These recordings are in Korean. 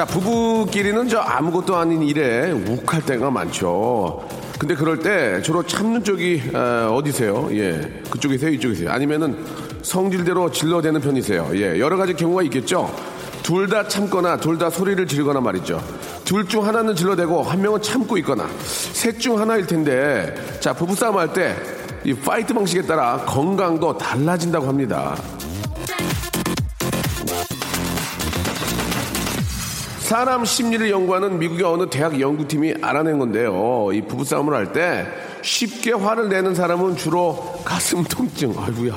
자 부부끼리는 저 아무것도 아닌 일에 욱할 때가 많죠. 근데 그럴 때 주로 참는 쪽이 어, 어디세요? 예 그쪽이세요? 이쪽이세요? 아니면은 성질대로 질러대는 편이세요? 예 여러 가지 경우가 있겠죠. 둘 다 참거나 둘 다 소리를 지르거나 말이죠. 둘 중 하나는 질러대고 한 명은 참고 있거나 셋 중 하나일 텐데 자 부부싸움 할 때 이 fight 방식에 따라 건강도 달라진다고 합니다. 사람 심리를 연구하는 미국의 어느 대학 연구팀이 알아낸 건데요. 이 부부싸움을 할 때 쉽게 화를 내는 사람은 주로 가슴 통증, 아이고야,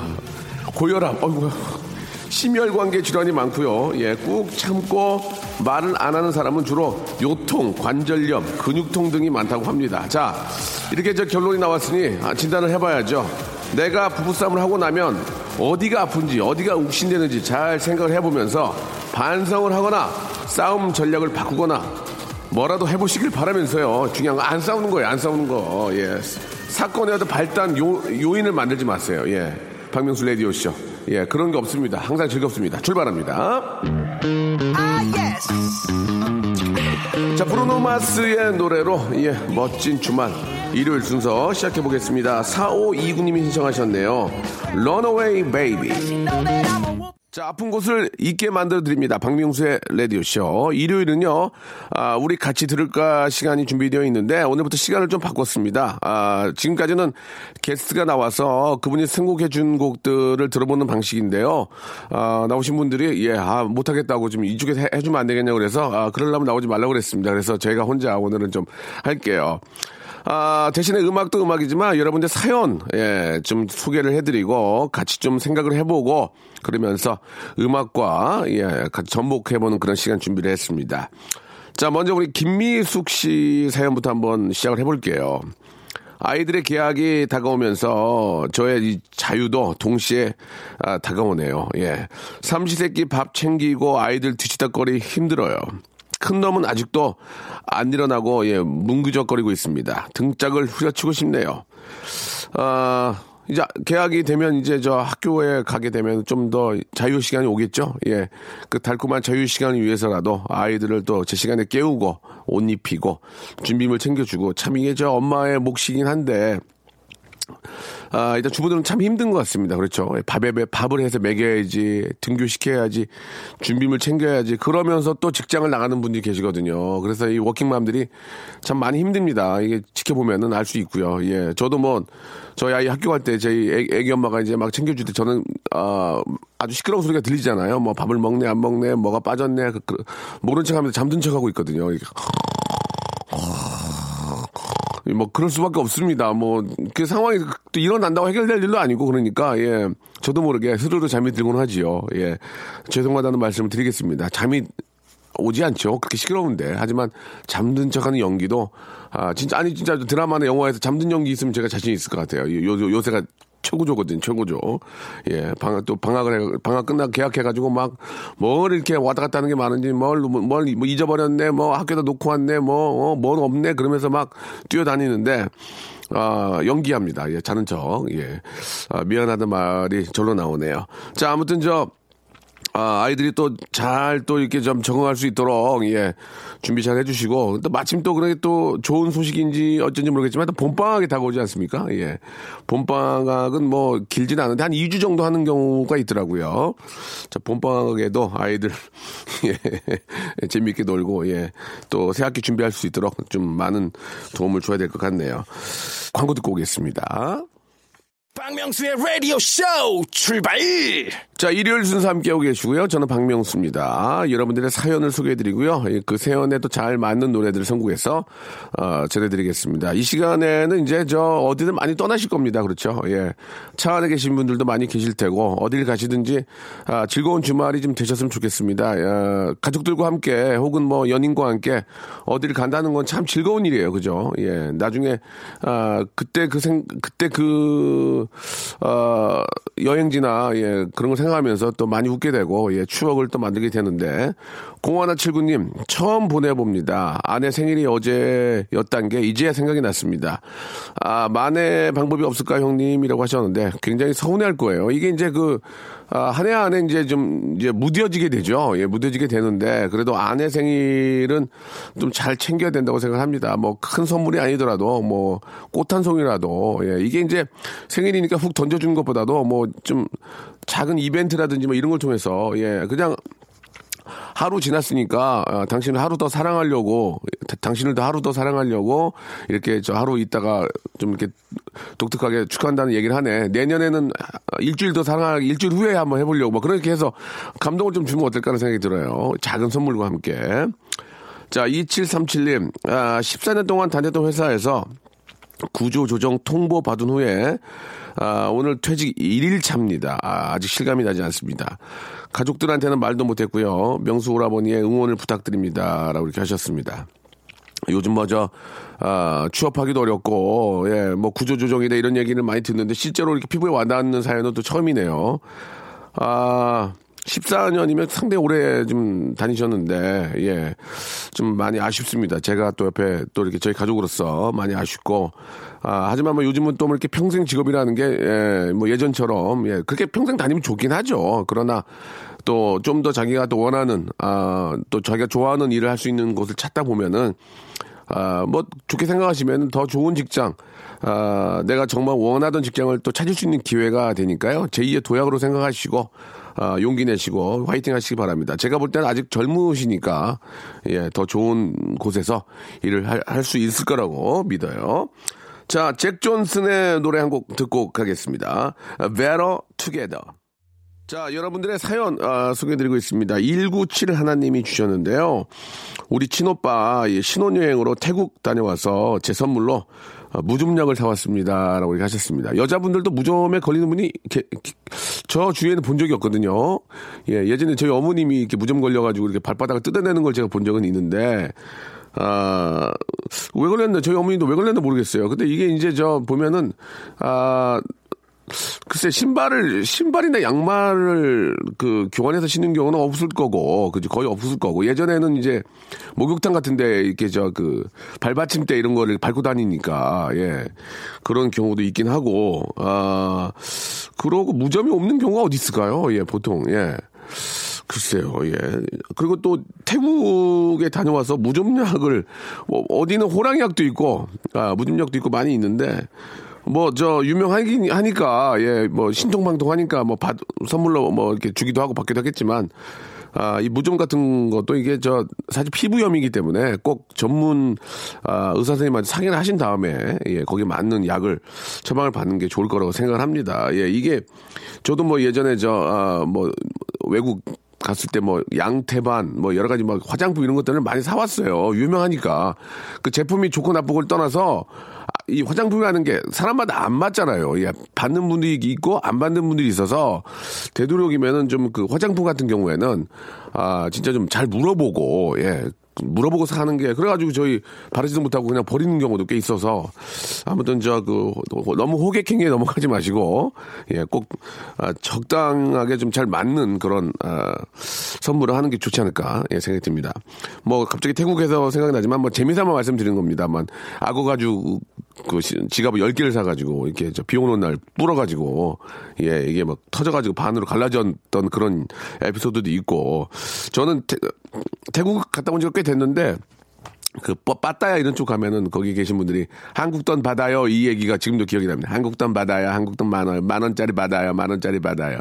고혈압, 아이고야, 심혈관계 질환이 많고요. 예, 꾹 참고 말을 안 하는 사람은 주로 요통, 관절염, 근육통 등이 많다고 합니다. 자, 이렇게 저 결론이 나왔으니 아, 진단을 해봐야죠. 내가 부부싸움을 하고 나면 어디가 아픈지, 어디가 욱신되는지 잘 생각을 해보면서 반성을 하거나 싸움 전략을 바꾸거나 뭐라도 해보시길 바라면서요. 중요한 건 안 싸우는 거예요. 안 싸우는 거. 예. 어떤 발단 요, 요인을 만들지 마세요. 예. 박명수 레디오 쇼. 예. 그런 게 없습니다. 항상 즐겁습니다. 출발합니다. 자, 브루노 마스의 노래로, 예, 멋진 주말. 일요일 순서 시작해 보겠습니다. 4529님이 신청하셨네요. Runaway Baby. 자, 아픈 곳을 잊게 만들어 드립니다. 박명수의 라디오쇼. 일요일은요, 아, 우리 같이 들을까 시간이 준비되어 있는데, 오늘부터 시간을 좀 바꿨습니다. 아, 지금까지는 게스트가 나와서 그분이 선곡해 준 곡들을 들어보는 방식인데요. 아, 나오신 분들이, 예, 아, 못하겠다고 좀 이쪽에서 해, 해주면 안 되겠냐고 그래서, 아, 그러려면 나오지 말라고 그랬습니다. 그래서 저희가 혼자 오늘은 좀 할게요. 아, 대신에 음악도 음악이지만 여러분들 사연, 예, 좀 소개를 해드리고 같이 좀 생각을 해보고 그러면서 음악과, 예, 같이 접목해보는 그런 시간 준비를 했습니다. 자, 먼저 우리 김미숙 씨 사연부터 한번 시작을 해볼게요. 아이들의 계약이 다가오면서 저의 이 자유도 동시에 아, 다가오네요. 예. 삼시세끼 밥 챙기고 아이들 뒤치다거리 힘들어요. 큰 놈은 아직도 안 일어나고 예, 뭉그적거리고 있습니다. 등짝을 후려치고 싶네요. 아, 이제 계약이 되면 이제 저 학교에 가게 되면 좀 더 자유 시간이 오겠죠. 예. 그 달콤한 자유 시간을 위해서라도 아이들을 또 제 시간에 깨우고 옷 입히고 준비물 챙겨주고 참 이게 저 엄마의 몫이긴 한데 아, 일단 주부들은 참 힘든 것 같습니다. 그렇죠. 밥에 밥을 해서 먹여야지, 등교시켜야지, 준비물 챙겨야지. 그러면서 또 직장을 나가는 분들이 계시거든요. 그래서 이 워킹맘들이 참 많이 힘듭니다. 이게 지켜보면은 알 수 있고요. 예. 저도 뭐, 저희 아이 학교 갈 때 저희 애, 애기 엄마가 이제 막 챙겨줄 때 저는, 아, 아주 시끄러운 소리가 들리잖아요. 뭐 밥을 먹네, 안 먹네, 뭐가 빠졌네. 그, 그, 모른 척 하면서 잠든 척 하고 있거든요. 이게. 뭐 그럴 수밖에 없습니다. 뭐 그 상황이 또 일어난다고 해결될 일도 아니고 그러니까 예 저도 모르게 스르르 잠이 들곤 하지요. 예 죄송하다는 말씀을 드리겠습니다. 잠이 오지 않죠. 그렇게 시끄러운데 하지만 잠든 척하는 연기도 아 진짜 아니 진짜 드라마나 영화에서 잠든 연기 있으면 제가 자신 있을 것 같아요. 요, 요 요새가 최고조거든, 최고조. 예, 방학, 또 방학을 해, 방학 끝나고 계약해가지고 막, 뭘 이렇게 왔다 갔다 하는 게 많은지, 뭘, 뭘, 뭐 잊어버렸네, 뭐 학교에다 놓고 왔네, 뭐, 어, 뭘 없네, 그러면서 막 뛰어다니는데, 아, 연기합니다. 예, 자는 척. 예. 아, 미안하단 말이 절로 나오네요. 자, 아무튼 저, 아, 아이들이 또 잘 또 이렇게 좀 적응할 수 있도록, 예, 준비 잘 해주시고, 또 마침 또 그렇게 또 좋은 소식인지 어쩐지 모르겠지만, 또 봄방학이 다가오지 않습니까? 예. 봄방학은 뭐 길지는 않은데 한 2주 정도 하는 경우가 있더라고요. 자, 봄방학에도 아이들, 예, 재미있게 놀고, 예, 또 새학기 준비할 수 있도록 좀 많은 도움을 줘야 될 것 같네요. 광고 듣고 오겠습니다. 박명수의 라디오 쇼 출발! 자, 일요일 순서 함께하고 계시고요. 저는 박명수입니다. 여러분들의 사연을 소개해드리고요. 예, 그 사연에 또 잘 맞는 노래들을 선곡해서, 어, 전해드리겠습니다. 이 시간에는 이제 저 어디든 많이 떠나실 겁니다. 그렇죠. 예. 차 안에 계신 분들도 많이 계실 테고, 어딜 가시든지, 아, 즐거운 주말이 좀 되셨으면 좋겠습니다. 어, 가족들과 함께, 혹은 뭐 연인과 함께 어디를 간다는 건 참 즐거운 일이에요. 그죠. 예. 나중에, 아, 그때 그 생, 그때 그, 어, 여행지나, 예, 그런 걸 생각 하면서 또 많이 웃게 되고, 예, 추억을 또 만들게 되는데, 0179님, 처음 보내봅니다. 아내 생일이 어제였단 게 이제야 생각이 났습니다. 아, 만회 방법이 없을까, 형님이라고 하셨는데, 굉장히 서운해할 거예요. 이게 이제 그, 아, 한 해 안에 이제 좀, 이제 무뎌지게 되죠. 예, 무뎌지게 되는데, 그래도 아내 생일은 좀 잘 챙겨야 된다고 생각합니다. 뭐, 큰 선물이 아니더라도, 뭐, 꽃 한 송이라도, 예, 이게 이제 생일이니까 훅 던져주는 것보다도 뭐, 좀 작은 이벤트라든지 뭐 이런 걸 통해서, 예, 그냥 하루 지났으니까 어, 당신을 하루 더 사랑하려고 다- 당신을 더 하루 더 사랑하려고 이렇게 저 하루 있다가 좀 이렇게 독특하게 축하한다는 얘기를 하네. 내년에는 일주일 더 사랑하기 일주일 후에 한번 해보려고 뭐 그렇게 해서 감동을 좀 주면 어떨까 하는 생각이 들어요. 작은 선물과 함께. 자, 2737님, 아, 14년 동안 다녔던 회사에서 구조 조정 통보 받은 후에 아, 오늘 퇴직 1일 차입니다. 아, 직 실감이 나지 않습니다. 가족들한테는 말도 못했고요. 명수 오라버니의 응원을 부탁드립니다. 라고 이렇게 하셨습니다. 요즘 뭐저 아, 취업하기도 어렵고 예, 뭐 구조조정이다 이런 얘기를 많이 듣는데 실제로 이렇게 피부에 와닿는 사연은 또 처음이네요. 아, 14년이면 상당히 오래 좀 다니셨는데, 예, 좀 많이 아쉽습니다. 제가 또 옆에 또 이렇게 저희 가족으로서 많이 아쉽고, 아, 하지만 뭐 요즘은 또뭐 이렇게 평생 직업이라는 게, 예, 뭐 예전처럼, 예, 그렇게 평생 다니면 좋긴 하죠. 그러나 또 좀 더 자기가 또 원하는, 아, 또 자기가 좋아하는 일을 할 수 있는 곳을 찾다 보면은, 아, 뭐, 좋게 생각하시면 더 좋은 직장, 아, 내가 정말 원하던 직장을 또 찾을 수 있는 기회가 되니까요. 제2의 도약으로 생각하시고, 아, 용기 내시고 화이팅 하시기 바랍니다. 제가 볼 때는 아직 젊으시니까, 예, 더 좋은 곳에서 일을 할 수 있을 거라고 믿어요. 자, 잭 존슨의 노래 한 곡 듣고 가겠습니다. Better Together. 자, 여러분들의 사연 아, 소개해드리고 있습니다. 197 하나님이 주셨는데요. 우리 친오빠 예, 신혼여행으로 태국 다녀와서 제 선물로 아, 무좀약을 사왔습니다. 라고 이렇게 하셨습니다. 여자분들도 무좀에 걸리는 분이 이렇게, 저 주위에는 본 적이 없거든요. 예, 예전에 저희 어머님이 이렇게 무좀 걸려가지고 이렇게 발바닥을 뜯어내는 걸 제가 본 적은 있는데, 아, 왜 걸렸나, 저희 어머님도 왜 걸렸나 모르겠어요. 근데 이게 이제 저 보면은, 아, 글쎄 신발을 신발이나 양말을 그 교환해서 신는 경우는 없을 거고 그지 거의 없을 거고. 예전에는 이제 목욕탕 같은데 이렇게 저 그 발받침대 이런 거를 밟고 다니니까 예. 그런 경우도 있긴 하고. 아 그러고 무점이 없는 경우가 어디 있을까요? 예 보통 예. 글쎄요, 예. 그리고 또 태국에 다녀와서 무좀약을 뭐 어디는 호랑이약도 있고 아 무좀약도 있고 많이 있는데 뭐 저 유명하긴 하니까 예 뭐 신통방통 하니까 뭐 받, 선물로 뭐 이렇게 주기도 하고 받기도 하겠지만 아, 이 무좀 같은 것도 이게 저 사실 피부염이기 때문에 꼭 전문 아, 의사 선생님한테 상의를 하신 다음에 예, 거기에 맞는 약을 처방을 받는 게 좋을 거라고 생각을 합니다. 예, 이게 저도 뭐 예전에 저 아, 뭐 외국 갔을 때 뭐 양태반 뭐 여러 가지 막 화장품 이런 것들을 많이 사왔어요. 유명하니까 그 제품이 좋고 나쁘고를 떠나서 아, 이 화장품이라는 게 사람마다 안 맞잖아요. 예, 받는 분들이 있고 안 받는 분들이 있어서 되도록이면은 좀 그 화장품 같은 경우에는 아 진짜 좀 잘 물어보고 예 물어보고 사는 게 그래가지고 저희 바르지도 못하고 그냥 버리는 경우도 꽤 있어서 아무튼 저 그 너무 호객행위에 넘어가지 마시고 예꼭 아, 적당하게 좀 잘 맞는 그런 아, 선물을 하는 게 좋지 않을까 예, 생각이 듭니다. 뭐 갑자기 태국에서 생각이 나지만 뭐 재미삼아 말씀드리는 겁니다만 악어 가지고 그 시- 지갑을 10개를 사가지고 이렇게 저비 오는 날 불어가지고 예 이게 막 터져가지고 반으로 갈라졌던 그런 에피소드도 있고 저는 태, 태국 갔다 온 지가 꽤 됐는데 그 빠- 빠따야 이런 쪽 가면은 거기 계신 분들이 한국 돈 받아요 이 얘기가 지금도 기억이 납니다. 한국 돈 받아요, 한국 돈만 원, 만 원짜리 받아요, 만 원짜리 받아요.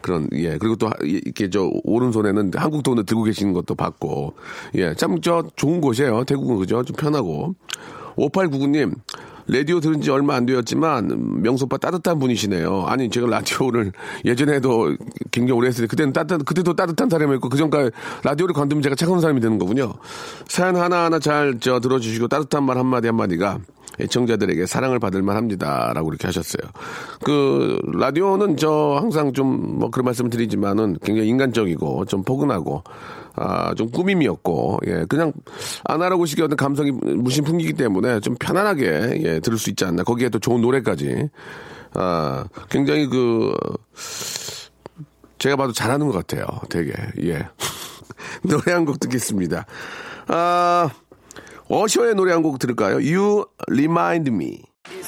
그런 예 그리고 또 하- 이렇게 저 오른손에는 한국 돈을 들고 계시는 것도 봤고 예참 저 좋은 곳이에요. 태국은 그죠? 좀 편하고 5899님 라디오 들은 지 얼마 안 되었지만 명소빠 따뜻한 분이시네요. 아니 제가 라디오를 예전에도 굉장히 오래 했을 때 그때는 따뜻 그때도 따뜻한 사람이었고 그전까지 라디오를 건드면 제가 차가운 사람이 되는 거군요. 사연 하나하나 잘 저 들어주시고 따뜻한 말 한마디 한마디가 애청자들에게 사랑을 받을 만합니다 라고 이렇게 하셨어요. 그 라디오는 저 항상 좀 뭐 그런 말씀을 드리지만은 굉장히 인간적이고 좀 포근하고 아, 좀 꾸밈이었고, 예, 그냥 아날로그식의 어떤 감성이 무심 풍기기 때문에 좀 편안하게, 예, 들을 수 있지 않나. 거기에 또 좋은 노래까지. 아, 굉장히 그, 제가 봐도 잘하는 것 같아요. 되게, 예. 노래 한 곡 듣겠습니다. 아, 어셔의 노래 한 곡 들을까요? You Remind Me.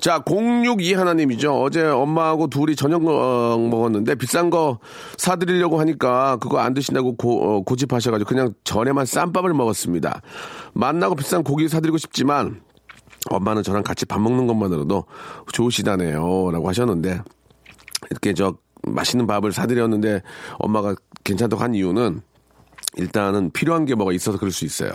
자, 062 하나님이죠. 어제 엄마하고 둘이 저녁 어, 먹었는데 비싼 거 사드리려고 하니까 그거 안 드신다고 고, 어, 집하셔가지고 그냥 전에만 쌈밥을 먹었습니다. 만나고 비싼 고기 사드리고 싶지만 엄마는 저랑 같이 밥 먹는 것만으로도 좋으시다네요. 라고 하셨는데 이렇게 저 맛있는 밥을 사드렸는데 엄마가 괜찮다고 한 이유는 일단은 필요한 게 뭐가 있어서 그럴 수 있어요.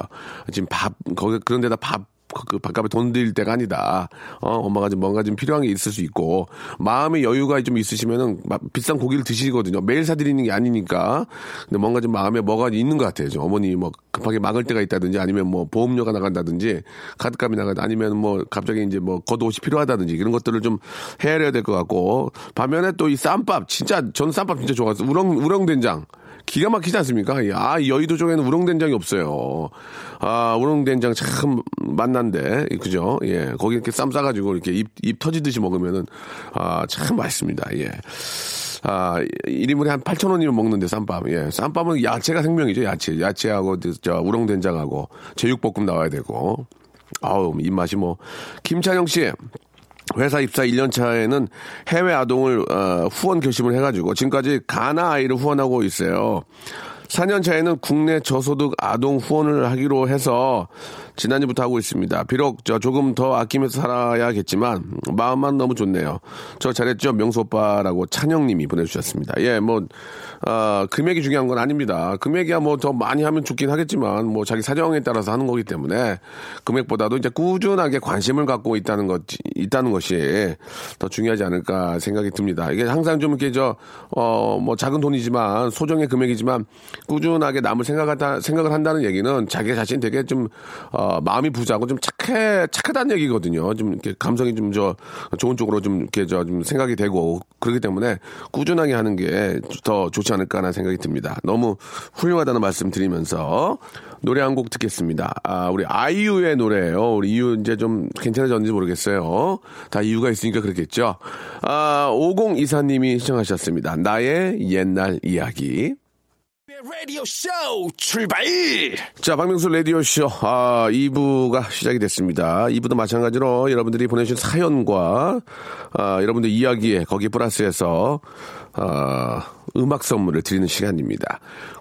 지금 밥, 거기, 그런 데다 밥, 그 밥값에 돈 들일 때가 아니다. 어, 엄마가 좀 뭔가 좀 필요한 게 있을 수 있고, 마음의 여유가 좀 있으시면은 마- 비싼 고기를 드시거든요. 매일 사드리는 게 아니니까. 근데 뭔가 좀 마음에 뭐가 있는 것 같아요. 좀 어머니 뭐 급하게 막을 때가 있다든지 아니면 뭐 보험료가 나간다든지 카드값이 나간다 아니면 뭐 갑자기 이제 뭐 겉옷이 필요하다든지 이런 것들을 좀 헤아려야 될 것 같고, 반면에 또 이 쌈밥, 진짜, 저는 쌈밥 진짜 좋아해서 우렁, 우렁 된장. 기가 막히지 않습니까? 아, 이 여의도 쪽에는 우렁된장이 없어요. 아, 우렁된장 참 맛난데, 그죠? 예. 거기 이렇게 쌈 싸가지고 이렇게 입, 입 터지듯이 먹으면은, 아, 참 맛있습니다. 예. 아, 1인분에 한 8,000원이면 먹는데, 쌈밥. 예. 쌈밥은 야채가 생명이죠, 야채. 야채하고, 저, 우렁된장하고, 제육볶음 나와야 되고. 아우, 입맛이 뭐. 김찬영 씨. 회사 입사 1년 차에는 해외 아동을 어, 후원 결심을 해가지고 지금까지 가나 아이를 후원하고 있어요. 4년 차에는 국내 저소득 아동 후원을 하기로 해서 지난주부터 하고 있습니다. 비록 저 조금 더 아끼면서 살아야겠지만 마음만 너무 좋네요. 저 잘했죠 명수 오빠라고 찬영님이 보내주셨습니다. 예, 뭐 아, 금액이 중요한 건 아닙니다. 금액이야 뭐 더 많이 하면 좋긴 하겠지만 뭐 자기 사정에 따라서 하는 거기 때문에 금액보다도 이제 꾸준하게 관심을 갖고 있다는 것 있다는 것이 더 중요하지 않을까 생각이 듭니다. 이게 항상 좀 이렇게 저 어 뭐 작은 돈이지만 소정의 금액이지만 꾸준하게 남을 생각한다 생각을 한다는 얘기는 자기 자신 되게 좀 어, 마음이 부자고 좀 착해 착하다는 얘기거든요. 좀 이렇게 감성이 좀 저 좋은 쪽으로 좀 이렇게 저 좀 생각이 되고 그렇기 때문에 꾸준하게 하는 게 더 좋지 않을까라는 생각이 듭니다. 너무 훌륭하다는 말씀 드리면서 노래 한 곡 듣겠습니다. 아, 우리 아이유의 노래예요. 우리 이유 이제 좀 괜찮아졌는지 모르겠어요. 다 이유가 있으니까 그렇겠죠. 아, 5024님이 시청하셨습니다. 나의 옛날 이야기. 라디오 쇼 출발 자, 박명수 라디오 쇼, 아, 2부가 시작이 됐습니다. 2부도 마찬가지로 여러분들이 보내주신 사연과, 아, 여러분들 이야기에 거기에 플러스해서, 아, 음악 선물을 드리는 시간입니다.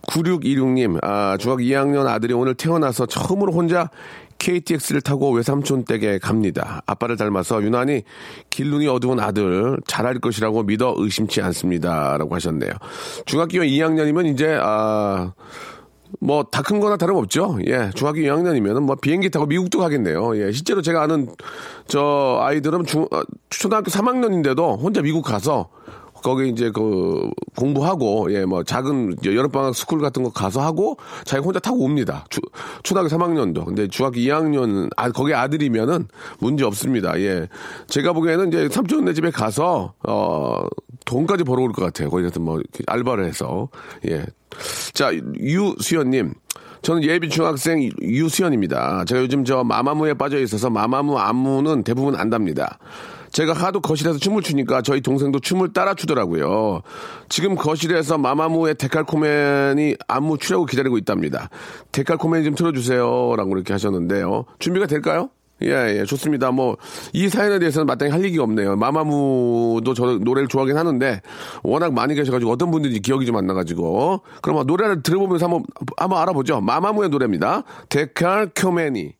9626님, 아, 중학 2학년 아들이 오늘 태어나서 처음으로 혼자 KTX를 타고 외삼촌 댁에 갑니다. 아빠를 닮아서 유난히 길눈이 어두운 아들 잘할 것이라고 믿어 의심치 않습니다. 라고 하셨네요. 중학교 2학년이면 이제, 아, 뭐 다 큰 거나 다름없죠. 예, 중학교 2학년이면은 뭐 비행기 타고 미국도 가겠네요. 예, 실제로 제가 아는 저 아이들은 중 어, 초등학교 3학년인데도 혼자 미국 가서 거기 이제 그 공부하고 예 뭐 작은 여름방학 스쿨 같은 거 가서 하고 자기 혼자 타고 옵니다. 주, 초등학교 3학년도 근데 중학교 2학년 아 거기 아들이면은 문제 없습니다. 예 제가 보기에는 이제 삼촌네 집에 가서 어 돈까지 벌어올 것 같아요. 거기 가서 뭐 알바를 해서 예 자 유수연님. 저는 예비 중학생 유수연입니다. 제가 요즘 저 마마무에 빠져 있어서 마마무 안무는 대부분 안답니다. 제가 하도 거실에서 춤을 추니까 저희 동생도 춤을 따라 추더라고요. 지금 거실에서 마마무의 데칼코멘이 안무 추려고 기다리고 있답니다. 데칼코멘 좀 틀어주세요. 라고 이렇게 하셨는데요. 준비가 될까요? 예, 예, 좋습니다. 뭐, 이 사연에 대해서는 마땅히 할 얘기가 없네요. 마마무도 저 노래를 좋아하긴 하는데, 워낙 많이 계셔가지고 어떤 분들인지 기억이 좀 안 나가지고, 그럼 노래를 들어보면서 한번, 한번 알아보죠. 마마무의 노래입니다. 데칼 쿄메니.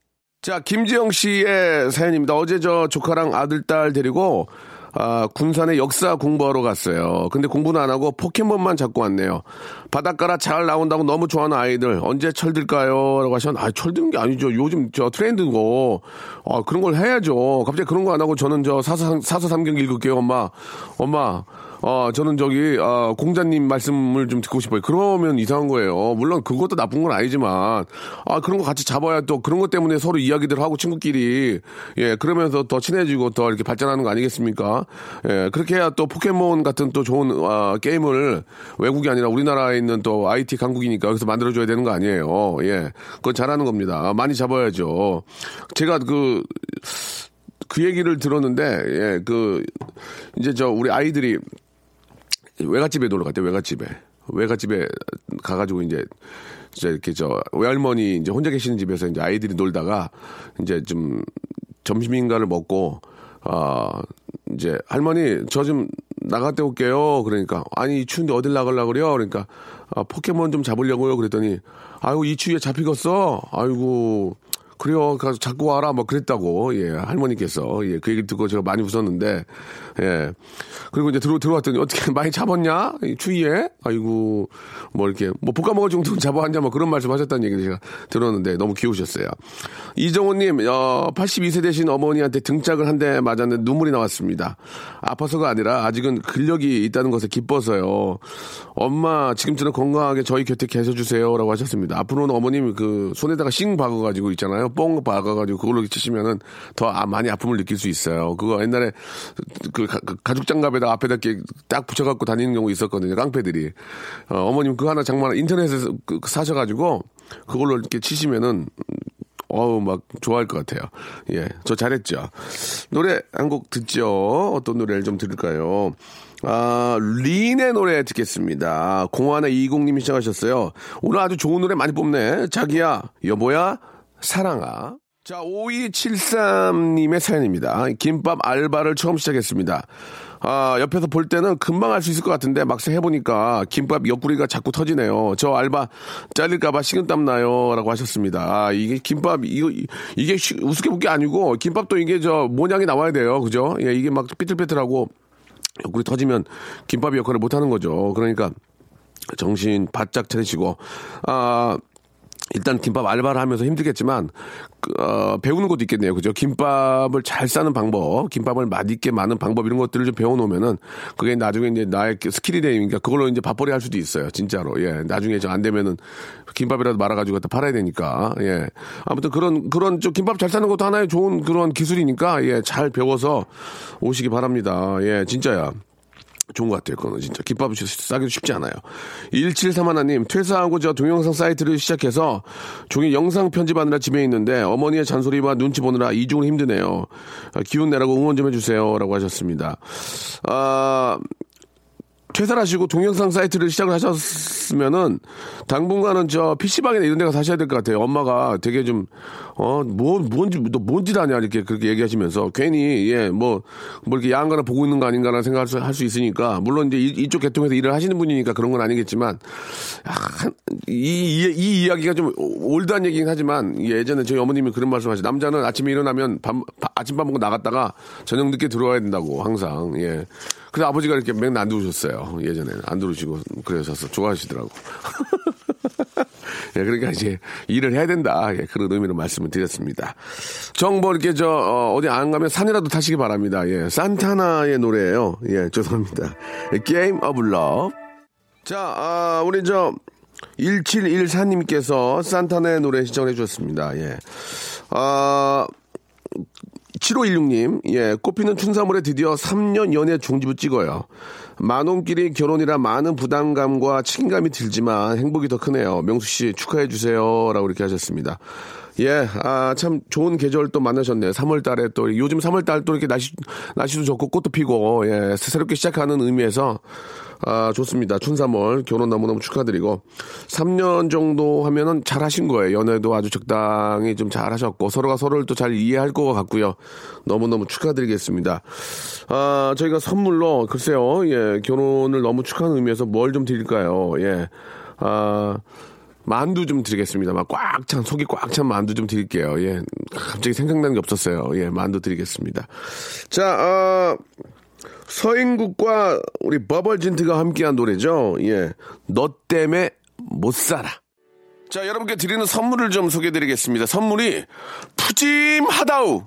자, 김지영 씨의 사연입니다. 어제 저 조카랑 아들, 딸 데리고, 아, 군산에 역사 공부하러 갔어요. 근데 공부는 안 하고 포켓몬만 잡고 왔네요. 바닷가라 잘 나온다고 너무 좋아하는 아이들 언제 철들까요? 라고 하셨는데 아, 철드는 게 아니죠. 요즘 저 트렌드고 아, 그런 걸 해야죠. 갑자기 그런 거 안 하고 저는 저 사서 사서 삼경 읽을게요, 엄마. 엄마. 어, 저는 저기, 어, 공자님 말씀을 좀 듣고 싶어요. 그러면 이상한 거예요. 물론 그것도 나쁜 건 아니지만, 아, 그런 거 같이 잡아야 또 그런 것 때문에 서로 이야기들 하고 친구끼리, 예, 그러면서 더 친해지고 더 이렇게 발전하는 거 아니겠습니까? 예, 그렇게 해야 또 포켓몬 같은 또 좋은, 아, 게임을 외국이 아니라 우리나라에 있는 또 IT 강국이니까 여기서 만들어줘야 되는 거 아니에요. 예, 그건 잘하는 겁니다. 많이 잡아야죠. 제가 그, 그 얘기를 들었는데, 예, 그, 이제 저 우리 아이들이 외갓집에 놀러 갔대, 외갓집에. 외갓집에 가가지고 이제, 이제 이렇게 저 외할머니 이제 혼자 계시는 집에서 이제 아이들이 놀다가 이제 좀 점심인가를 먹고, 아, 이제 할머니 저 좀 나갔다 올게요. 그러니까 아니 이 추운데 어딜 나가려고 그래요? 그러니까 아, 포켓몬 좀 잡으려고요. 그랬더니 아이고 이 추위에 잡히겠어. 아이고 그래요. 가서 잡고 와라. 뭐 그랬다고. 예, 할머니께서. 예, 그 얘기 듣고 제가 많이 웃었는데, 예. 그리고 이제 들어, 들어왔더니 어떻게 많이 잡았냐? 이 추위에? 아이고, 뭐 이렇게, 뭐 볶아 먹을 정도는 잡아왔냐? 뭐 그런 말씀 하셨다는 얘기를 제가 들었는데 너무 귀여우셨어요. 이정호님, 어, 82세 되신 어머니한테 등짝을 한 대 맞았는데 눈물이 나왔습니다. 아파서가 아니라 아직은 근력이 있다는 것에 기뻐서요. 엄마, 지금처럼 건강하게 저희 곁에 계셔주세요. 라고 하셨습니다. 앞으로는 어머님 그 손에다가 싱 박아가지고 있잖아요. 뽕 박아가지고 그걸로 치시면은 더 아- 많이 아픔을 느낄 수 있어요. 그거 옛날에 그 가, 죽 장갑에다 앞에다 이렇게 딱 붙여갖고 다니는 경우 있었거든요. 깡패들이. 어, 머님 그거 하나 장만 인터넷에서 그- 그 사셔가지고 그걸로 이렇게 치시면은 어우, 막, 좋아할 것 같아요. 예, 저 잘했죠. 노래 한 곡 듣죠. 어떤 노래를 좀 들을까요? 아, 린의 노래 듣겠습니다. 공화나 이공님이 시작하셨어요. 오늘 아주 좋은 노래 많이 뽑네. 자기야, 여보야, 사랑아. 자, 5273님의 사연입니다. 김밥 알바를 처음 시작했습니다. 아, 옆에서 볼 때는 금방 할 수 있을 것 같은데 막상 해보니까 김밥 옆구리가 자꾸 터지네요. 저 알바 잘릴까봐 식은땀 나요. 라고 하셨습니다. 아, 이게 김밥, 이거, 이게 쉬- 우습게 볼 게 아니고 김밥도 이게 저 모양이 나와야 돼요. 그죠? 예, 이게 막 삐뚤빼뚤하고 옆구리 터지면 김밥이 역할을 못 하는 거죠. 그러니까 정신 바짝 차리시고, 아, 일단 김밥 알바를 하면서 힘들겠지만 그, 어, 배우는 것도 있겠네요. 그죠? 김밥을 잘 싸는 방법, 김밥을 맛있게 많은 방법 이런 것들을 좀 배워 놓으면은 그게 나중에 이제 나의 그 스킬이 되니까 그걸로 이제 밥벌이 할 수도 있어요. 진짜로. 예. 나중에 저 안 되면은 김밥이라도 말아 가지고 갖다 팔아야 되니까. 예. 아무튼 그런 그런 좀 김밥 잘 싸는 것도 하나의 좋은 그런 기술이니까 예. 잘 배워서 오시기 바랍니다. 예. 진짜야. 좋은 것 같아요. 그거는 진짜. 김밥을 싸기도 쉽지 않아요. 1731님, 퇴사하고 저 동영상 사이트를 시작해서 종일 영상 편집하느라 집에 있는데 어머니의 잔소리와 눈치 보느라 이중으로 힘드네요. 아, 기운 내라고 응원 좀 해주세요. 라고 하셨습니다. 아, 퇴사를 하시고 동영상 사이트를 시작을 하셨으면은 당분간은 저 PC방이나 이런 데 가서 하셔야 될 것 같아요. 엄마가 되게 좀, 어, 뭐, 뭔지, 너 뭔짓 하냐 이렇게 그렇게 얘기하시면서 괜히, 예, 뭐, 뭐 이렇게 야한 거나 보고 있는 거 아닌가라는 생각을 수- 할 수 있으니까 물론 이제 이, 이쪽 계통에서 일을 하시는 분이니까 그런 건 아니겠지만 아, 이, 이, 이 이야기가 좀 올드한 얘기긴 하지만 예전에 저희 어머님이 그런 말씀 하시죠. 남자는 아침에 일어나면 밥, 밥- 아침밥 먹고 나갔다가 저녁 늦게 들어와야 된다고 항상, 예. 그래서 아버지가 이렇게 맨날 안 들으셨어요. 예전에는. 안 들으시고 그러셔서 좋아하시더라고. 예, 그러니까 이제 일을 해야 된다. 예, 그런 의미로 말씀을 드렸습니다. 정보 이렇게 저, 어, 디안 가면 산이라도 타시기 바랍니다. 예, 산타나의 노래예요 예, 죄송합니다. Game of Love. 자, 아, 우리 저, 1714님께서 산타나의 노래 신청해 주셨습니다. 예. 아, 7516님, 예, 꽃피는 춘사물에 드디어 3년 연애 종지부 찍어요. 만원끼리 결혼이라 많은 부담감과 책임감이 들지만 행복이 더 크네요. 명수 씨 축하해 주세요. 라고 이렇게 하셨습니다. 예, 아, 참 좋은 계절 또 만나셨네요. 3월 달에 또, 요즘 3월 달 또 이렇게 날씨, 날씨도 좋고 꽃도 피고, 예, 새롭게 시작하는 의미에서, 아, 좋습니다. 춘삼월 결혼 너무너무 축하드리고 3년 정도 하면은 잘 하신 거예요. 연애도 아주 적당히 좀 잘 하셨고 서로가 서로를 또 잘 이해할 것 같고요. 너무너무 축하드리겠습니다. 아, 저희가 선물로 글쎄요. 예, 결혼을 너무 축하하는 의미에서 뭘 좀 드릴까요? 예. 아, 만두 좀 드리겠습니다. 막 꽉 찬, 속이 꽉 찬 만두 좀 드릴게요. 예. 갑자기 생각나는 게 없었어요. 예, 만두 드리겠습니다. 자, 어, 서인국과 우리 버벌진트가 함께한 노래죠. 예. 너 때문에 못 살아. 자, 여러분께 드리는 선물을 좀 소개해 드리겠습니다. 선물이 푸짐하다우.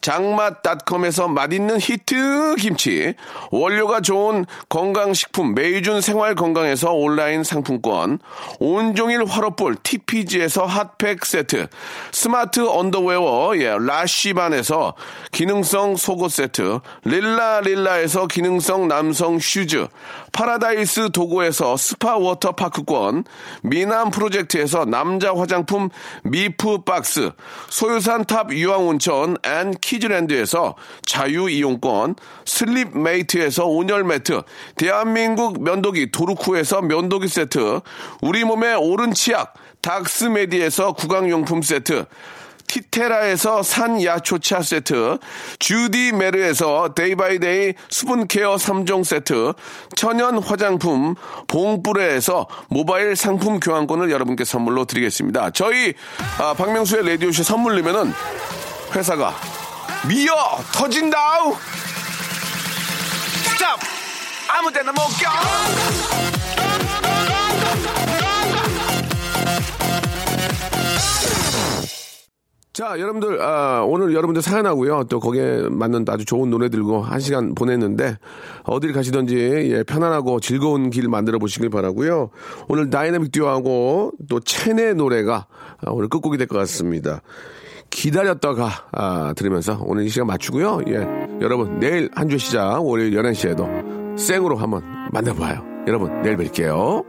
장맛닷컴에서 맛있는 히트 김치, 원료가 좋은 건강식품 메이준 생활건강에서 온라인 상품권, 온종일 화로볼 TPG에서 핫팩 세트, 스마트 언더웨어 예, 라쉬반에서 기능성 속옷 세트, 릴라 릴라에서 기능성 남성 슈즈, 파라다이스 도고에서 스파 워터파크권, 미남 프로젝트에서 남자 화장품 미프 박스, 소요산 탑 유황온천 and 키즈랜드에서 자유이용권, 슬립 메이트에서 온열 매트, 대한민국 면도기 도루코에서 면도기 세트, 우리 몸의 옳은 치약, 닥스메디에서 구강용품 세트, 티테라에서 산야초차 세트, 주디 메르에서 day by day 수분케어 3종 세트, 천연 화장품 봉뿌레에서 모바일 상품 교환권을 여러분께 선물로 드리겠습니다. 저희 아, 박명수의 라디오쇼 선물 내면은 회사가 미어 터진다우 stop 아무 데나 못 껴. 자, 여러분들, 아, 오늘 여러분들 사연하고요. 또 거기에 맞는 아주 좋은 노래 들고 한 시간 보냈는데, 어딜 가시든지, 예, 편안하고 즐거운 길 만들어 보시길 바라고요 오늘 다이나믹 듀오하고 또 첸의 노래가 아, 오늘 끝곡이 될 것 같습니다. 기다렸다가, 아, 들으면서 오늘 이 시간 마치고요. 예. 여러분, 내일 한 주 시작, 월요일 11시에도 생으로 한번 만나봐요. 여러분, 내일 뵐게요.